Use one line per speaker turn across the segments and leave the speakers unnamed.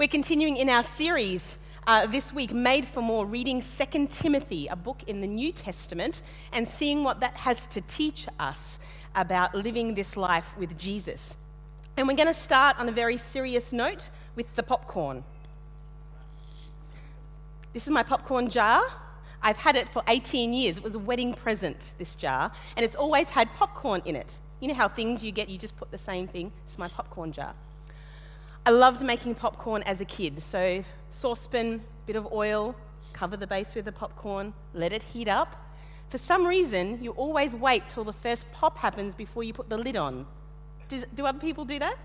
We're continuing in our series uh, this week, Made for More, reading 2 Timothy, a book in the New Testament, and seeing what that has to teach us about living this life with Jesus. And we're going to start on a very serious note with the popcorn. This is my popcorn jar. I've had it for 18 years. It was a wedding present, this jar, and it's always had popcorn in it. You know how things you get, you just put the same thing? It's my popcorn jar. I loved making popcorn as a kid. So, saucepan, bit of oil, cover the base with the popcorn, let it heat up. For some reason, you always wait till the first pop happens before you put the lid on. Does, do other people do that?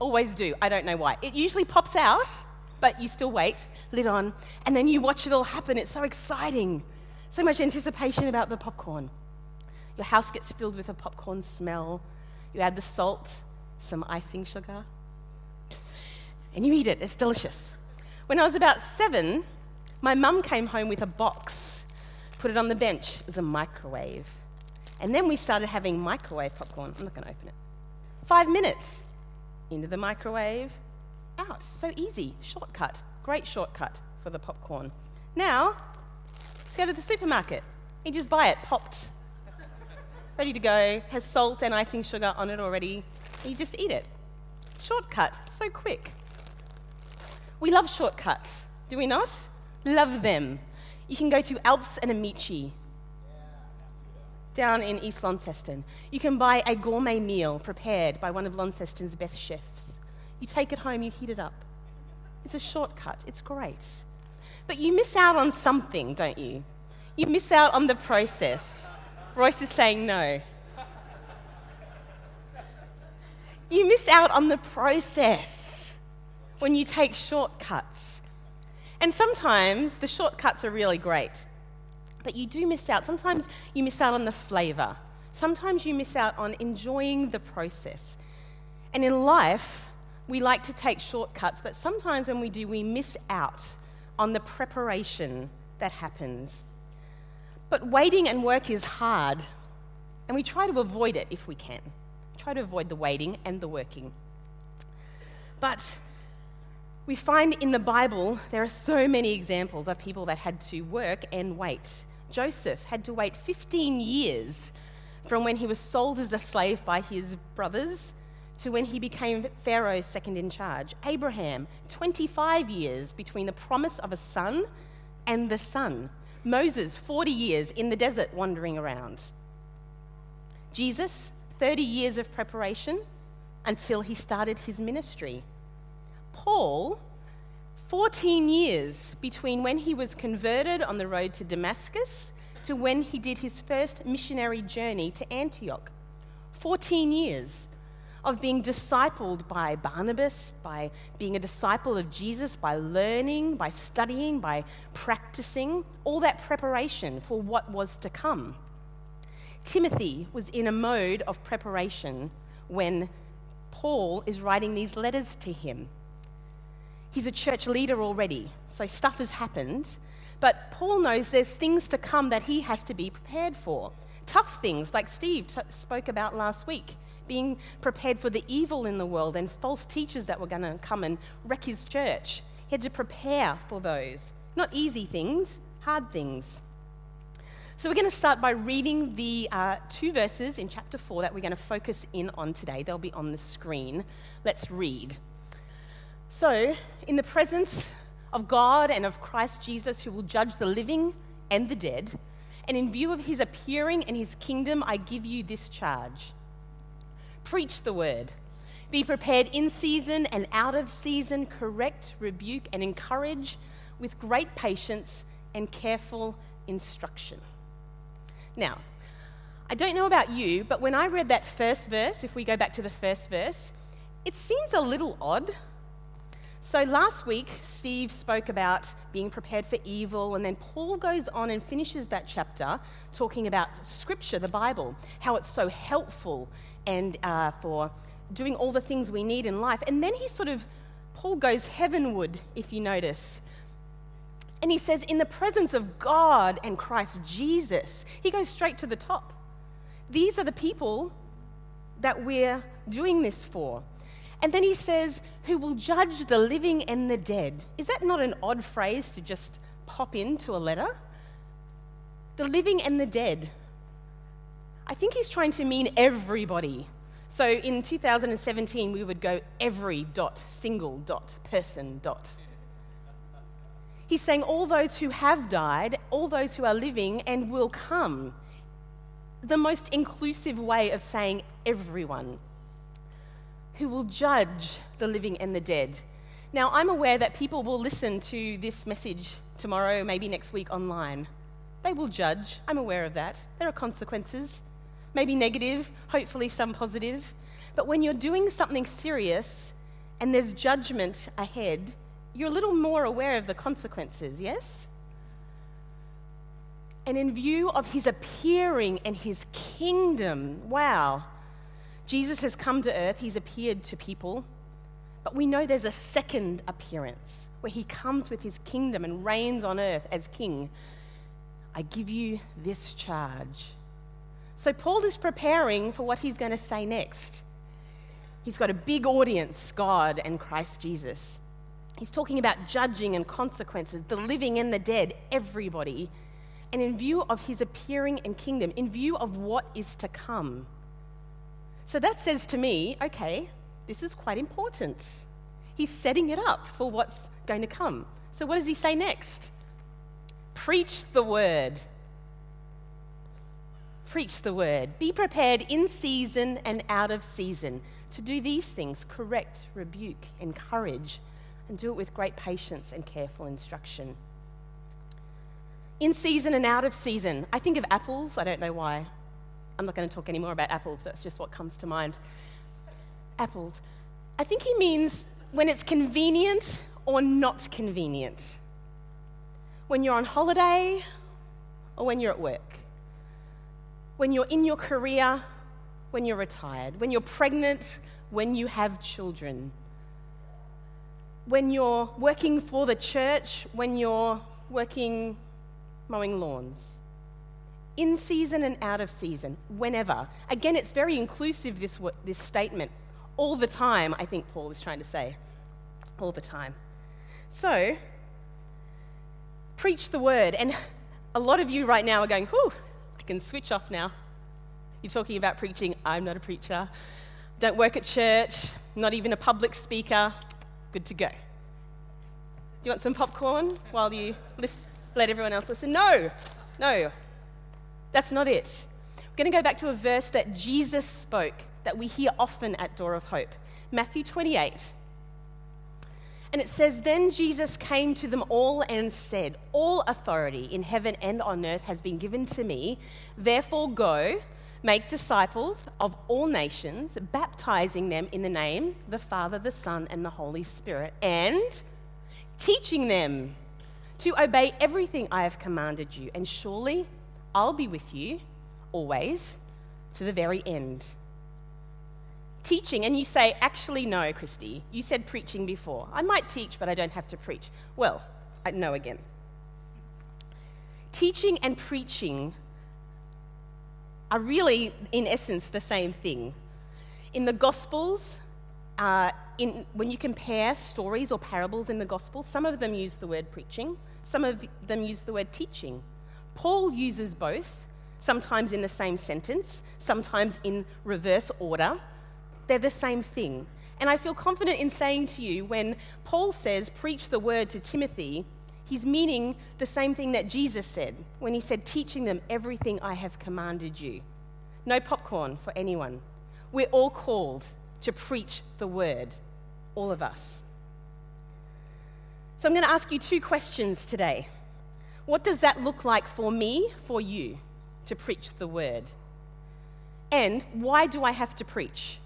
Always do. I don't know why. It usually pops out, but you still wait, lid on, and then you watch it all happen. It's so exciting. So much anticipation about the popcorn. Your house gets filled with a popcorn smell. You add the salt, some icing sugar, and you eat it. It's delicious. When I was about seven, my mum came home with a box, put it on the bench. It was a microwave. And then we started having microwave popcorn. I'm not going to open it. Five minutes into the microwave, out. So easy. Shortcut. Great shortcut for the popcorn. Now, let's go to the supermarket. You just buy it, popped, ready to go, has salt and icing sugar on it already. You just eat it. Shortcut. So quick. We love shortcuts, do we not? Love them. You can go to Alps and Amici down in East Launceston. You can buy a gourmet meal prepared by one of Launceston's best chefs. You take it home, you heat it up. It's a shortcut, it's great. But you miss out on something, don't you? You miss out on the process. Royce is saying no. You miss out on the process when you take shortcuts. And sometimes the shortcuts are really great, but you do miss out. Sometimes you miss out on the flavour. Sometimes you miss out on enjoying the process. And in life, we like to take shortcuts, but sometimes when we do, we miss out on the preparation that happens. But waiting and work is hard, and we try to avoid it if we can. Try to avoid the waiting and the working. But we find in the Bible there are so many examples of people that had to work and wait. Joseph had to wait 15 years from when he was sold as a slave by his brothers to when he became Pharaoh's second in charge. Abraham, 25 years between the promise of a son and the son. Moses, 40 years in the desert wandering around. Jesus, 30 years of preparation until he started his ministry. Paul 14 years between when he was converted on the road to Damascus to when he did his first missionary journey to Antioch. 14 years of being discipled by Barnabas, by being a disciple of Jesus, by learning, by studying, by practicing, all that preparation for what was to come. Timothy was in a mode of preparation when Paul is writing these letters to him. He's a church leader already, so stuff has happened. But Paul knows there's things to come that he has to be prepared for. Tough things, like Steve t- spoke about last week, being prepared for the evil in the world and false teachers that were going to come and wreck his church. He had to prepare for those. Not easy things, hard things. So, we're going to start by reading the uh, two verses in chapter 4 that we're going to focus in on today. They'll be on the screen. Let's read. So, in the presence of God and of Christ Jesus, who will judge the living and the dead, and in view of his appearing and his kingdom, I give you this charge preach the word. Be prepared in season and out of season, correct, rebuke, and encourage with great patience and careful instruction. Now, I don't know about you, but when I read that first verse, if we go back to the first verse, it seems a little odd so last week, Steve spoke about being prepared for evil, and then Paul goes on and finishes that chapter talking about Scripture, the Bible, how it's so helpful and uh, for doing all the things we need in life. And then he sort of, Paul goes heavenward, if you notice. And he says, in the presence of God and Christ Jesus, he goes straight to the top. These are the people that we're doing this for. And then he says, Who will judge the living and the dead. Is that not an odd phrase to just pop into a letter? The living and the dead. I think he's trying to mean everybody. So in 2017, we would go every dot, single dot, person dot. He's saying all those who have died, all those who are living and will come. The most inclusive way of saying everyone who will judge the living and the dead. Now, I'm aware that people will listen to this message tomorrow, maybe next week online. They will judge. I'm aware of that. There are consequences, maybe negative, hopefully some positive. But when you're doing something serious and there's judgment ahead, you're a little more aware of the consequences, yes? And in view of his appearing and his kingdom, wow, Jesus has come to earth, he's appeared to people, but we know there's a second appearance where he comes with his kingdom and reigns on earth as king. I give you this charge. So, Paul is preparing for what he's going to say next. He's got a big audience God and Christ Jesus. He's talking about judging and consequences, the living and the dead, everybody. And in view of his appearing and kingdom, in view of what is to come. So that says to me, okay, this is quite important. He's setting it up for what's going to come. So what does he say next? Preach the word. Preach the word. Be prepared in season and out of season to do these things correct, rebuke, encourage, and do it with great patience and careful instruction. In season and out of season. I think of apples, I don't know why. I'm not going to talk any more about apples, but that's just what comes to mind. Apples. I think he means when it's convenient or not convenient. When you're on holiday or when you're at work. When you're in your career, when you're retired. When you're pregnant, when you have children. When you're working for the church, when you're working mowing lawns in season and out of season, whenever. Again, it's very inclusive, this, this statement. All the time, I think Paul is trying to say. All the time. So, preach the word. And a lot of you right now are going, whew, I can switch off now. You're talking about preaching. I'm not a preacher. Don't work at church, not even a public speaker. Good to go. Do you want some popcorn while you let everyone else listen? No, no, that's not it. We're going to go back to a verse that Jesus spoke that we hear often at Door of Hope Matthew 28. And it says, Then Jesus came to them all and said, All authority in heaven and on earth has been given to me. Therefore, go, make disciples of all nations, baptizing them in the name the Father, the Son, and the Holy Spirit, and teaching them to obey everything I have commanded you. And surely I'll be with you always to the very end. Teaching, and you say, actually, no, Christy, you said preaching before. I might teach, but I don't have to preach. Well, I know again. Teaching and preaching are really, in essence, the same thing. In the Gospels, uh, in, when you compare stories or parables in the Gospels, some of them use the word preaching, some of them use the word teaching. Paul uses both, sometimes in the same sentence, sometimes in reverse order. They're the same thing. And I feel confident in saying to you when Paul says, preach the word to Timothy, he's meaning the same thing that Jesus said when he said, teaching them everything I have commanded you. No popcorn for anyone. We're all called to preach the word, all of us. So I'm going to ask you two questions today. What does that look like for me, for you, to preach the word? And why do I have to preach?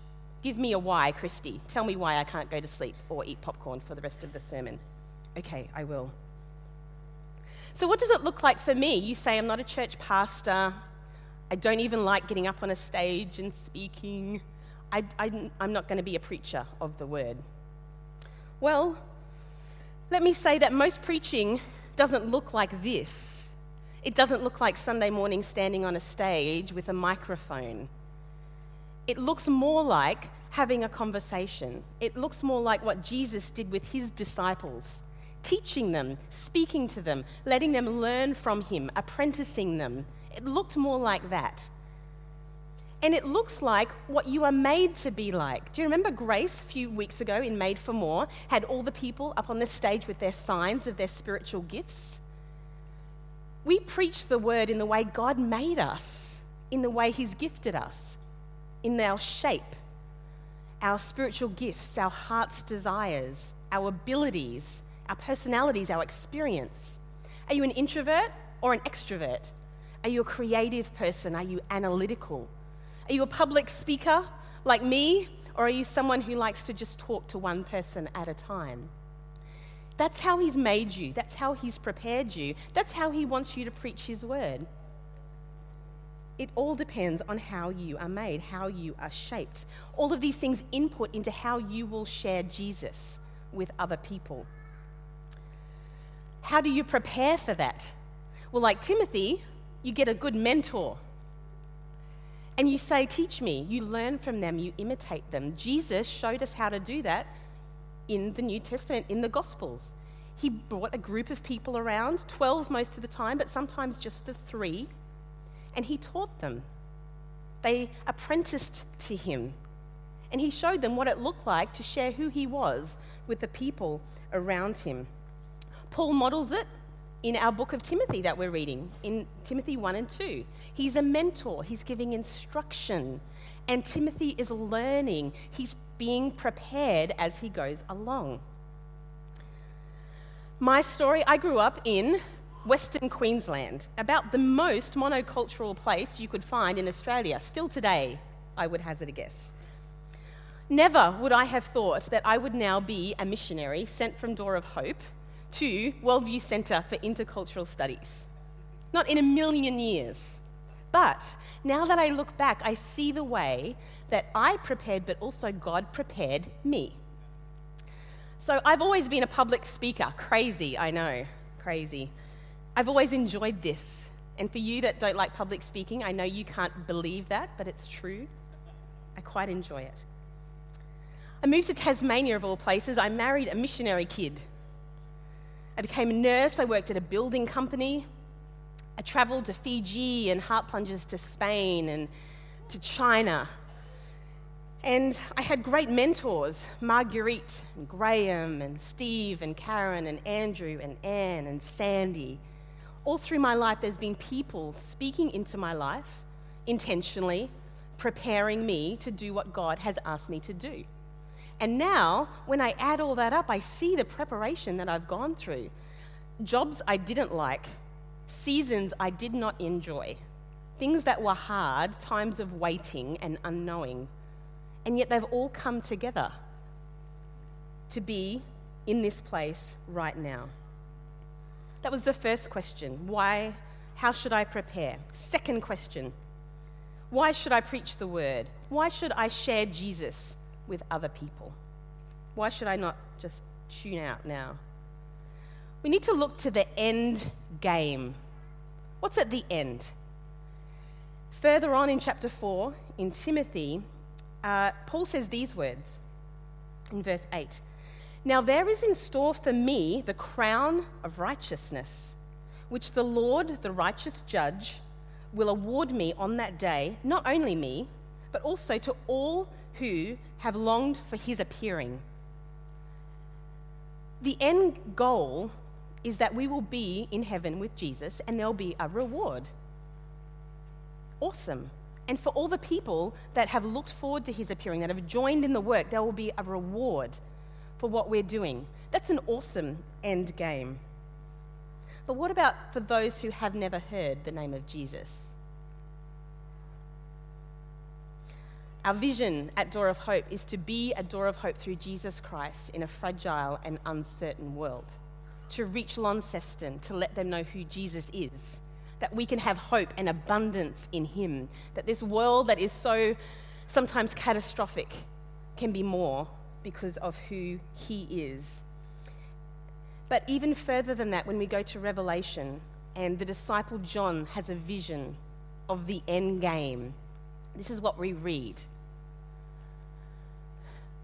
Give me a why, Christy. Tell me why I can't go to sleep or eat popcorn for the rest of the sermon. Okay, I will. So, what does it look like for me? You say, I'm not a church pastor. I don't even like getting up on a stage and speaking. I, am not going to be a preacher of the word. Well, let me say that most preaching doesn't look like this. It doesn't look like Sunday morning standing on a stage with a microphone. It looks more like having a conversation. It looks more like what Jesus did with his disciples, teaching them, speaking to them, letting them learn from him, apprenticing them. It looked more like that. And it looks like what you are made to be like. Do you remember Grace a few weeks ago in Made for More had all the people up on the stage with their signs of their spiritual gifts? We preach the word in the way God made us, in the way He's gifted us, in our shape, our spiritual gifts, our heart's desires, our abilities, our personalities, our experience. Are you an introvert or an extrovert? Are you a creative person? Are you analytical? Are you a public speaker like me? Or are you someone who likes to just talk to one person at a time? That's how He's made you. That's how He's prepared you. That's how He wants you to preach His word. It all depends on how you are made, how you are shaped. All of these things input into how you will share Jesus with other people. How do you prepare for that? Well, like Timothy, you get a good mentor and you say, Teach me. You learn from them, you imitate them. Jesus showed us how to do that in the New Testament, in the Gospels. He brought a group of people around, 12 most of the time, but sometimes just the three, and he taught them. They apprenticed to him, and he showed them what it looked like to share who he was with the people around him. Paul models it in our book of Timothy that we're reading, in Timothy 1 and 2. He's a mentor, he's giving instruction, and Timothy is learning. He's being prepared as he goes along. My story I grew up in Western Queensland, about the most monocultural place you could find in Australia, still today, I would hazard a guess. Never would I have thought that I would now be a missionary sent from Door of Hope to Worldview Centre for Intercultural Studies. Not in a million years. But now that I look back, I see the way that I prepared, but also God prepared me. So I've always been a public speaker. Crazy, I know, crazy. I've always enjoyed this. And for you that don't like public speaking, I know you can't believe that, but it's true. I quite enjoy it. I moved to Tasmania, of all places. I married a missionary kid I became a nurse. I worked at a building company. I traveled to Fiji and heart plunges to Spain and to China. And I had great mentors Marguerite and Graham and Steve and Karen and Andrew and Anne and Sandy. All through my life, there's been people speaking into my life intentionally, preparing me to do what God has asked me to do. And now, when I add all that up, I see the preparation that I've gone through. Jobs I didn't like, seasons I did not enjoy, things that were hard, times of waiting and unknowing. And yet they've all come together to be in this place right now. That was the first question. Why? How should I prepare? Second question. Why should I preach the word? Why should I share Jesus? With other people? Why should I not just tune out now? We need to look to the end game. What's at the end? Further on in chapter 4, in Timothy, uh, Paul says these words in verse 8 Now there is in store for me the crown of righteousness, which the Lord, the righteous judge, will award me on that day, not only me, but also to all who have longed for his appearing. The end goal is that we will be in heaven with Jesus and there'll be a reward. Awesome. And for all the people that have looked forward to his appearing, that have joined in the work, there will be a reward for what we're doing. That's an awesome end game. But what about for those who have never heard the name of Jesus? Our vision at Door of Hope is to be a door of hope through Jesus Christ in a fragile and uncertain world, to reach Launceston, to let them know who Jesus is, that we can have hope and abundance in Him, that this world that is so sometimes catastrophic can be more because of who He is. But even further than that, when we go to Revelation and the disciple John has a vision of the end game, this is what we read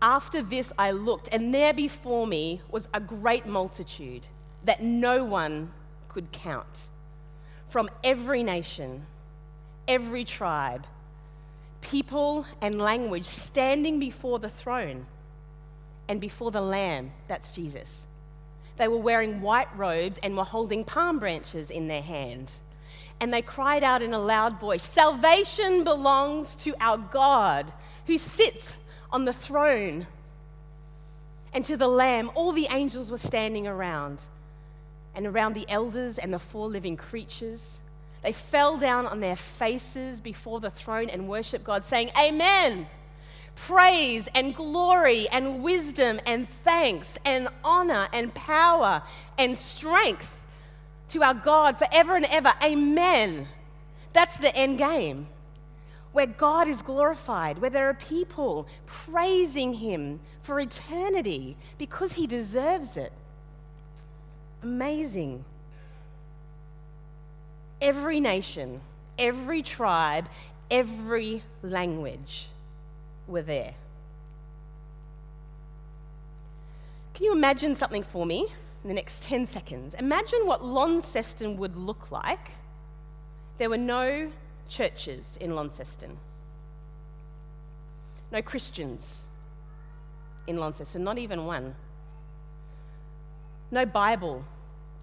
After this, I looked, and there before me was a great multitude that no one could count from every nation, every tribe, people, and language standing before the throne and before the Lamb. That's Jesus. They were wearing white robes and were holding palm branches in their hand. And they cried out in a loud voice Salvation belongs to our God who sits on the throne. And to the Lamb, all the angels were standing around, and around the elders and the four living creatures. They fell down on their faces before the throne and worshiped God, saying, Amen. Praise and glory and wisdom and thanks and honor and power and strength to our God forever and ever. Amen. That's the end game where God is glorified, where there are people praising Him for eternity because He deserves it. Amazing. Every nation, every tribe, every language were there. Can you imagine something for me in the next 10 seconds? Imagine what Launceston would look like. There were no churches in Launceston. No Christians in Launceston, not even one. No Bible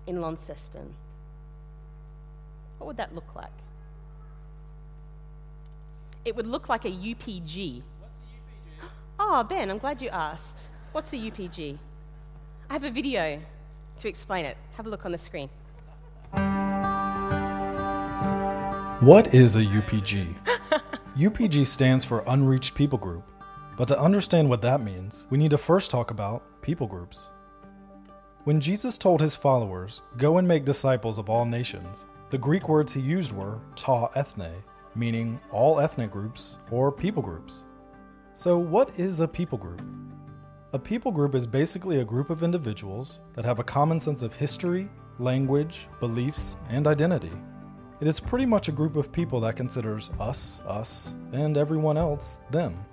in Launceston. What would that look like? It would look like a UPG.
What's a UPG?
Oh, Ben, I'm glad you asked. What's a UPG? I have a video to explain it. Have a look on the screen.
What is a UPG? UPG stands for Unreached People Group. But to understand what that means, we need to first talk about people groups. When Jesus told his followers, Go and make disciples of all nations, the Greek words he used were ta ethne, meaning all ethnic groups or people groups. So, what is a people group? A people group is basically a group of individuals that have a common sense of history, language, beliefs, and identity. It is pretty much a group of people that considers us, us, and everyone else, them.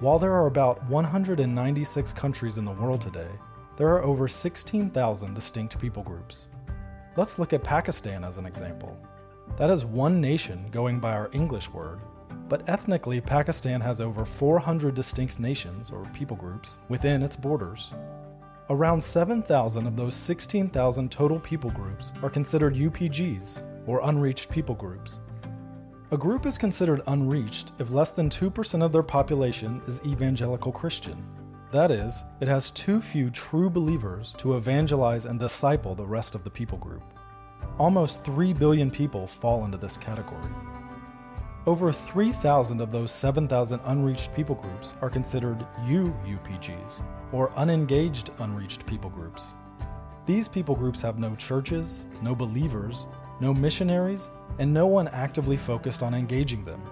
While there are about 196 countries in the world today, there are over 16,000 distinct people groups. Let's look at Pakistan as an example. That is one nation going by our English word, but ethnically, Pakistan has over 400 distinct nations or people groups within its borders. Around 7,000 of those 16,000 total people groups are considered UPGs, or unreached people groups. A group is considered unreached if less than 2% of their population is evangelical Christian. That is, it has too few true believers to evangelize and disciple the rest of the people group. Almost 3 billion people fall into this category. Over 3,000 of those 7,000 unreached people groups are considered UUPGs, or unengaged unreached people groups. These people groups have no churches, no believers, no missionaries, and no one actively focused on engaging them.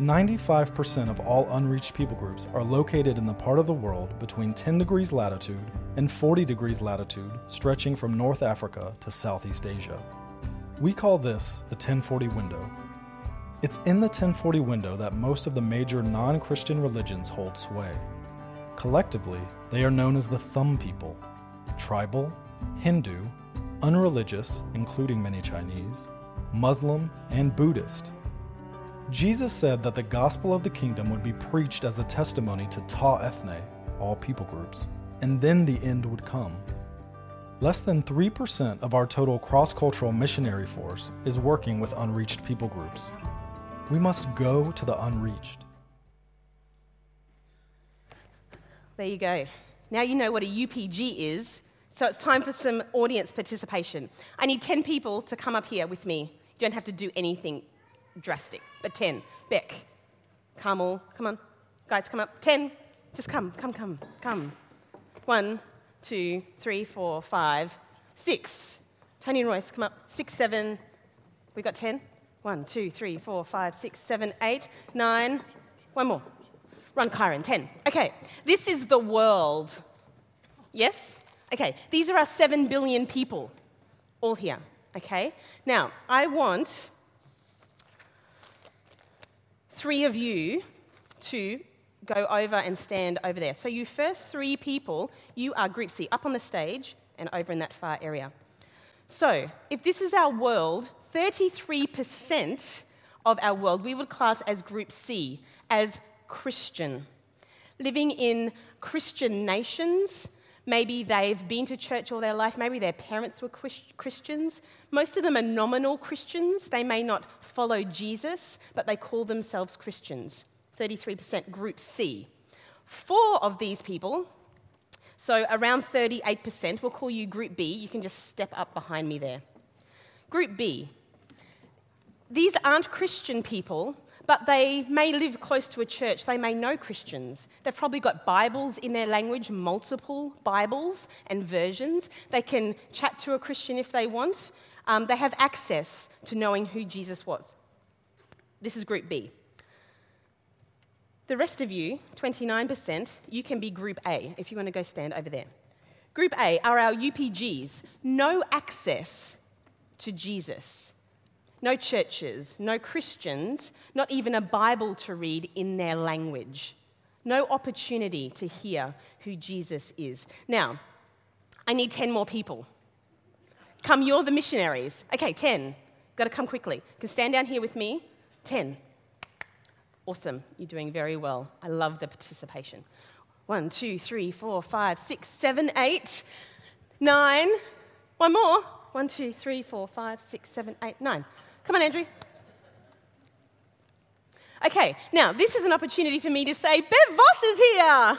95% of all unreached people groups are located in the part of the world between 10 degrees latitude and 40 degrees latitude, stretching from North Africa to Southeast Asia. We call this the 1040 window. It's in the 1040 window that most of the major non Christian religions hold sway. Collectively, they are known as the Thumb people tribal, Hindu, unreligious, including many Chinese, Muslim, and Buddhist. Jesus said that the gospel of the kingdom would be preached as a testimony to ta ethne, all people groups, and then the end would come. Less than 3% of our total cross cultural missionary force is working with unreached people groups. We must go to the unreached.
There you go. Now you know what a UPG is, so it's time for some audience participation. I need 10 people to come up here with me. You don't have to do anything drastic, but 10. Beck, Carmel, come on. Guys, come up. 10. Just come, come, come, come. One, two, three, four, five, six. Tony and Royce, come up. Six, seven. We got 10? One, two, three, four, five, six, seven, eight, nine. One more. Run, Kyron. 10. Okay, this is the world. Yes? Okay, these are our 7 billion people, all here. Okay? Now, I want three of you to go over and stand over there. So, you first three people, you are Group C, up on the stage and over in that far area. So, if this is our world, 33% of our world we would class as Group C, as Christian. Living in Christian nations, maybe they've been to church all their life, maybe their parents were Christians. Most of them are nominal Christians. They may not follow Jesus, but they call themselves Christians. 33% Group C. Four of these people, so around 38%, we'll call you Group B. You can just step up behind me there. Group B. These aren't Christian people, but they may live close to a church. They may know Christians. They've probably got Bibles in their language, multiple Bibles and versions. They can chat to a Christian if they want. Um, they have access to knowing who Jesus was. This is Group B. The rest of you, 29%, you can be Group A if you want to go stand over there. Group A are our UPGs, no access to Jesus. No churches, no Christians, not even a Bible to read in their language. No opportunity to hear who Jesus is. Now, I need 10 more people. Come, you're the missionaries. Okay, 10. Got to come quickly. Can stand down here with me. 10. Awesome. You're doing very well. I love the participation. One, two, three, four, five, six, seven, eight, nine. One more. One, two, three, four, five, six, seven, eight, nine. Come on, Andrew. Okay, now this is an opportunity for me to say Bev Voss is here.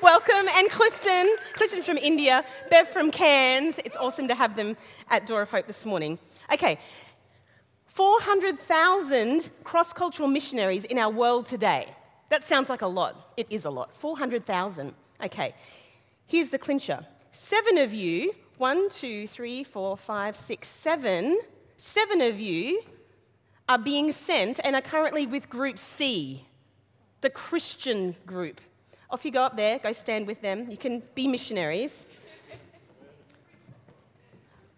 Welcome, and Clifton. Clifton from India, Bev from Cairns. It's awesome to have them at Door of Hope this morning. Okay, 400,000 cross cultural missionaries in our world today. That sounds like a lot. It is a lot. 400,000. Okay, here's the clincher. Seven of you, one, two, three, four, five, six, seven, seven of you are being sent and are currently with Group C, the Christian group. Off you go up there, go stand with them. You can be missionaries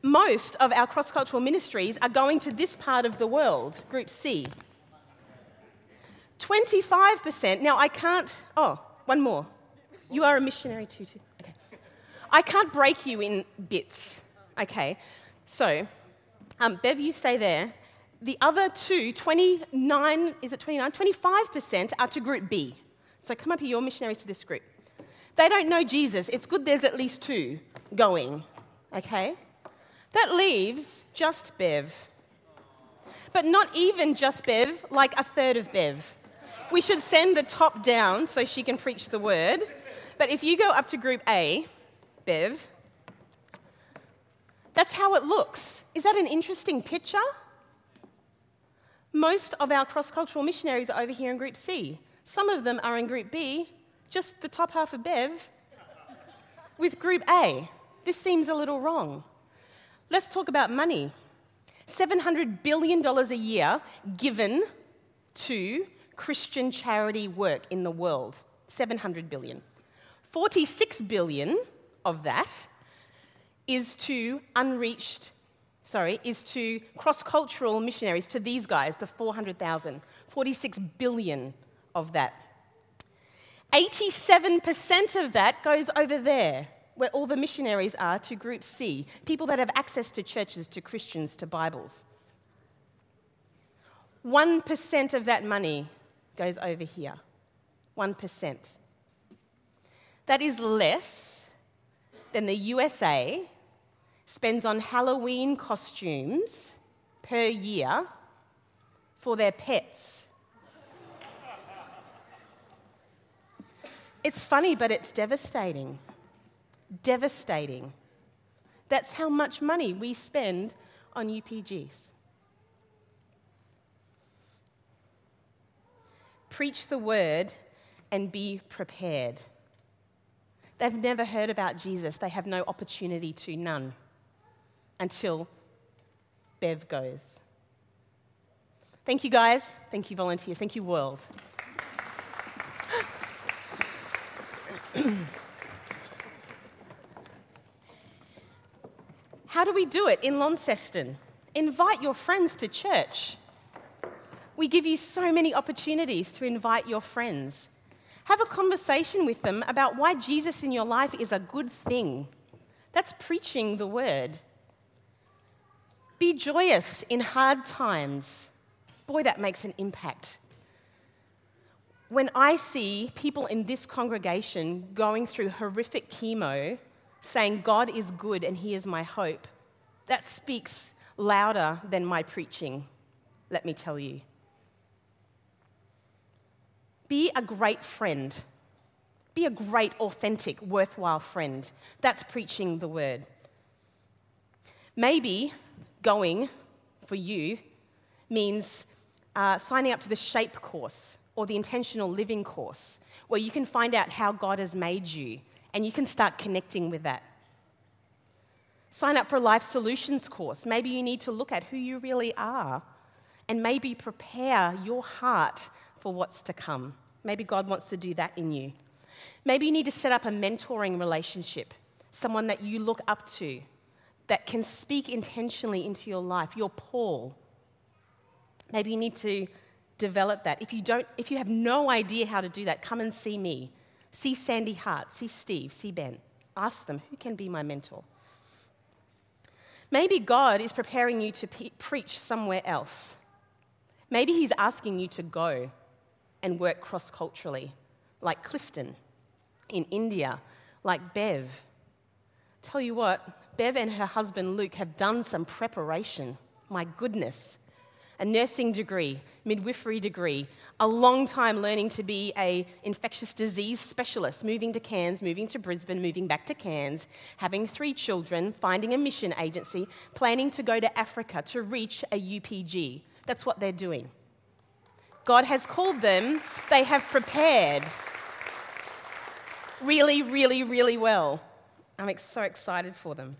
most of our cross cultural ministries are going to this part of the world, Group C. 25%, now I can't, oh, one more. You are a missionary too, too. I can't break you in bits. Okay. So, um, Bev, you stay there. The other two, 29, is it 29? 25% are to Group B. So come up here, you're missionaries to this group. They don't know Jesus. It's good there's at least two going. Okay? That leaves just Bev. But not even just Bev, like a third of Bev. We should send the top down so she can preach the word. But if you go up to group A, Bev, that's how it looks. Is that an interesting picture? Most of our cross cultural missionaries are over here in group C. Some of them are in group B, just the top half of Bev, with group A. This seems a little wrong. Let's talk about money. $700 billion a year given to Christian charity work in the world. 700 billion. 46 billion of that is to unreached, sorry, is to cross cultural missionaries, to these guys, the 400,000. 46 billion of that. 87% of that goes over there where all the missionaries are to Group C, people that have access to churches, to Christians, to Bibles. 1% of that money goes over here. 1%. That is less than the USA spends on Halloween costumes per year for their pets. It's funny, but it's devastating devastating. That's how much money we spend on UPGs. Preach the word and be prepared. They've never heard about Jesus, they have no opportunity to, none, until Bev goes. Thank you, guys. Thank you, volunteers. Thank you, world. How do we do it in Launceston? Invite your friends to church. We give you so many opportunities to invite your friends. Have a conversation with them about why Jesus in your life is a good thing. That's preaching the word. Be joyous in hard times. Boy, that makes an impact. When I see people in this congregation going through horrific chemo, saying, God is good and He is my hope, that speaks louder than my preaching, let me tell you. Be a great friend. Be a great, authentic, worthwhile friend. That's preaching the word. Maybe going for you means uh, signing up to the SHAPE course or the intentional living course, where you can find out how God has made you and you can start connecting with that. Sign up for a life solutions course. Maybe you need to look at who you really are and maybe prepare your heart for what's to come. Maybe God wants to do that in you. Maybe you need to set up a mentoring relationship, someone that you look up to, that can speak intentionally into your life, your Paul. Maybe you need to develop that. If you, don't, if you have no idea how to do that, come and see me. See Sandy Hart, see Steve, see Ben. Ask them, who can be my mentor? Maybe God is preparing you to pe- preach somewhere else. Maybe He's asking you to go and work cross culturally, like Clifton in India, like Bev. Tell you what, Bev and her husband Luke have done some preparation. My goodness. A nursing degree, midwifery degree, a long time learning to be a infectious disease specialist, moving to Cairns, moving to Brisbane, moving back to Cairns, having three children, finding a mission agency, planning to go to Africa to reach a UPG. That's what they're doing. God has called them, they have prepared really, really, really well. I'm so excited for them.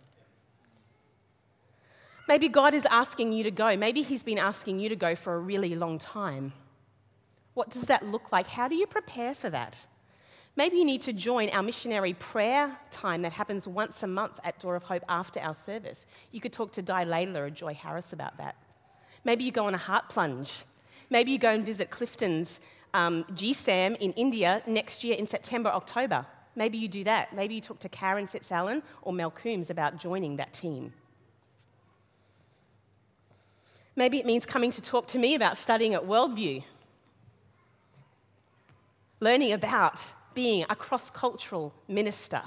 Maybe God is asking you to go. Maybe He's been asking you to go for a really long time. What does that look like? How do you prepare for that? Maybe you need to join our missionary prayer time that happens once a month at Door of Hope after our service. You could talk to Di Layla or Joy Harris about that. Maybe you go on a heart plunge. Maybe you go and visit Clifton's um, GSAM in India next year in September, October. Maybe you do that. Maybe you talk to Karen Fitzallen or Mel Coombs about joining that team. Maybe it means coming to talk to me about studying at Worldview, learning about being a cross cultural minister,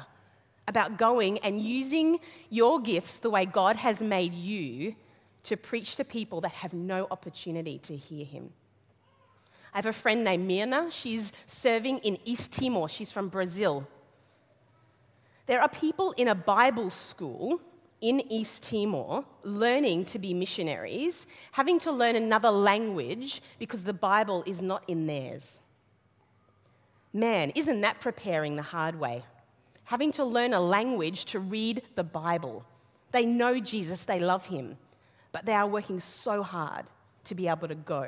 about going and using your gifts the way God has made you to preach to people that have no opportunity to hear Him. I have a friend named Mirna. She's serving in East Timor. She's from Brazil. There are people in a Bible school in East Timor learning to be missionaries, having to learn another language because the Bible is not in theirs. Man, isn't that preparing the hard way? Having to learn a language to read the Bible. They know Jesus, they love him, but they are working so hard to be able to go.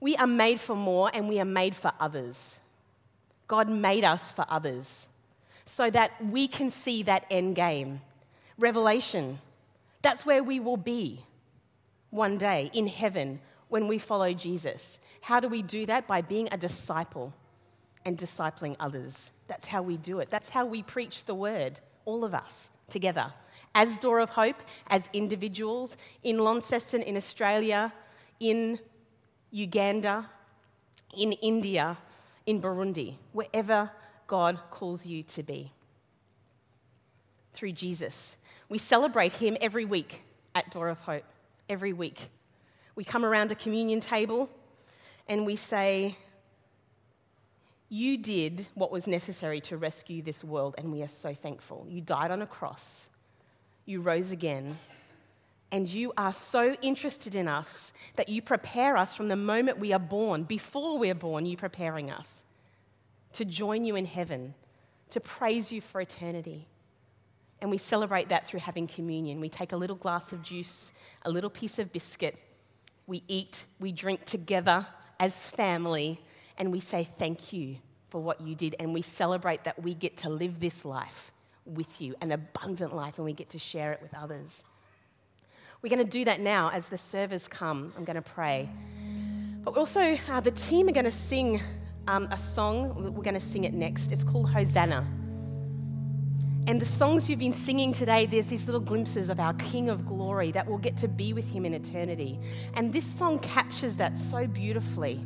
We are made for more and we are made for others. God made us for others so that we can see that end game. Revelation, that's where we will be one day in heaven when we follow Jesus. How do we do that? By being a disciple and discipling others. That's how we do it. That's how we preach the word, all of us together. As Door of Hope, as individuals, in Launceston, in Australia, in Uganda, in India, in Burundi, wherever God calls you to be through Jesus. We celebrate Him every week at Door of Hope, every week. We come around a communion table and we say, You did what was necessary to rescue this world, and we are so thankful. You died on a cross, you rose again, and you are so interested in us that you prepare us from the moment we are born. Before we're born, you're preparing us to join you in heaven, to praise you for eternity. And we celebrate that through having communion. We take a little glass of juice, a little piece of biscuit, we eat, we drink together as family, and we say thank you for what you did. And we celebrate that we get to live this life with you, an abundant life, and we get to share it with others. We're going to do that now as the servers come. I'm going to pray. But also, uh, the team are going to sing um, a song. We're going to sing it next. It's called Hosanna. And the songs you've been singing today, there's these little glimpses of our King of Glory that we'll get to be with him in eternity. And this song captures that so beautifully.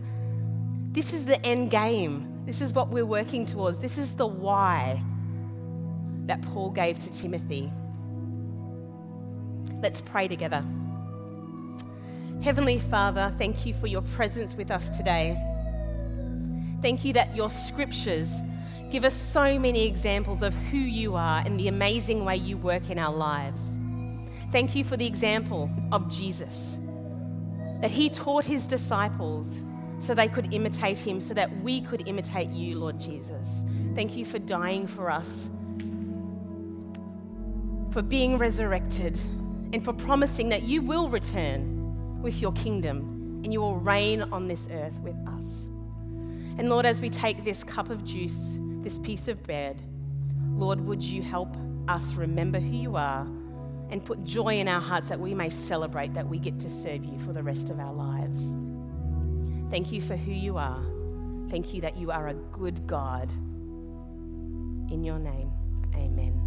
This is the end game. This is what we're working towards. This is the why that Paul gave to Timothy. Let's pray together. Heavenly Father, thank you for your presence with us today. Thank you that your scriptures give us so many examples of who you are and the amazing way you work in our lives. Thank you for the example of Jesus, that he taught his disciples so they could imitate him, so that we could imitate you, Lord Jesus. Thank you for dying for us, for being resurrected, and for promising that you will return with your kingdom and you will reign on this earth with us. And Lord, as we take this cup of juice, this piece of bread, Lord, would you help us remember who you are and put joy in our hearts that we may celebrate that we get to serve you for the rest of our lives. Thank you for who you are. Thank you that you are a good God. In your name, amen.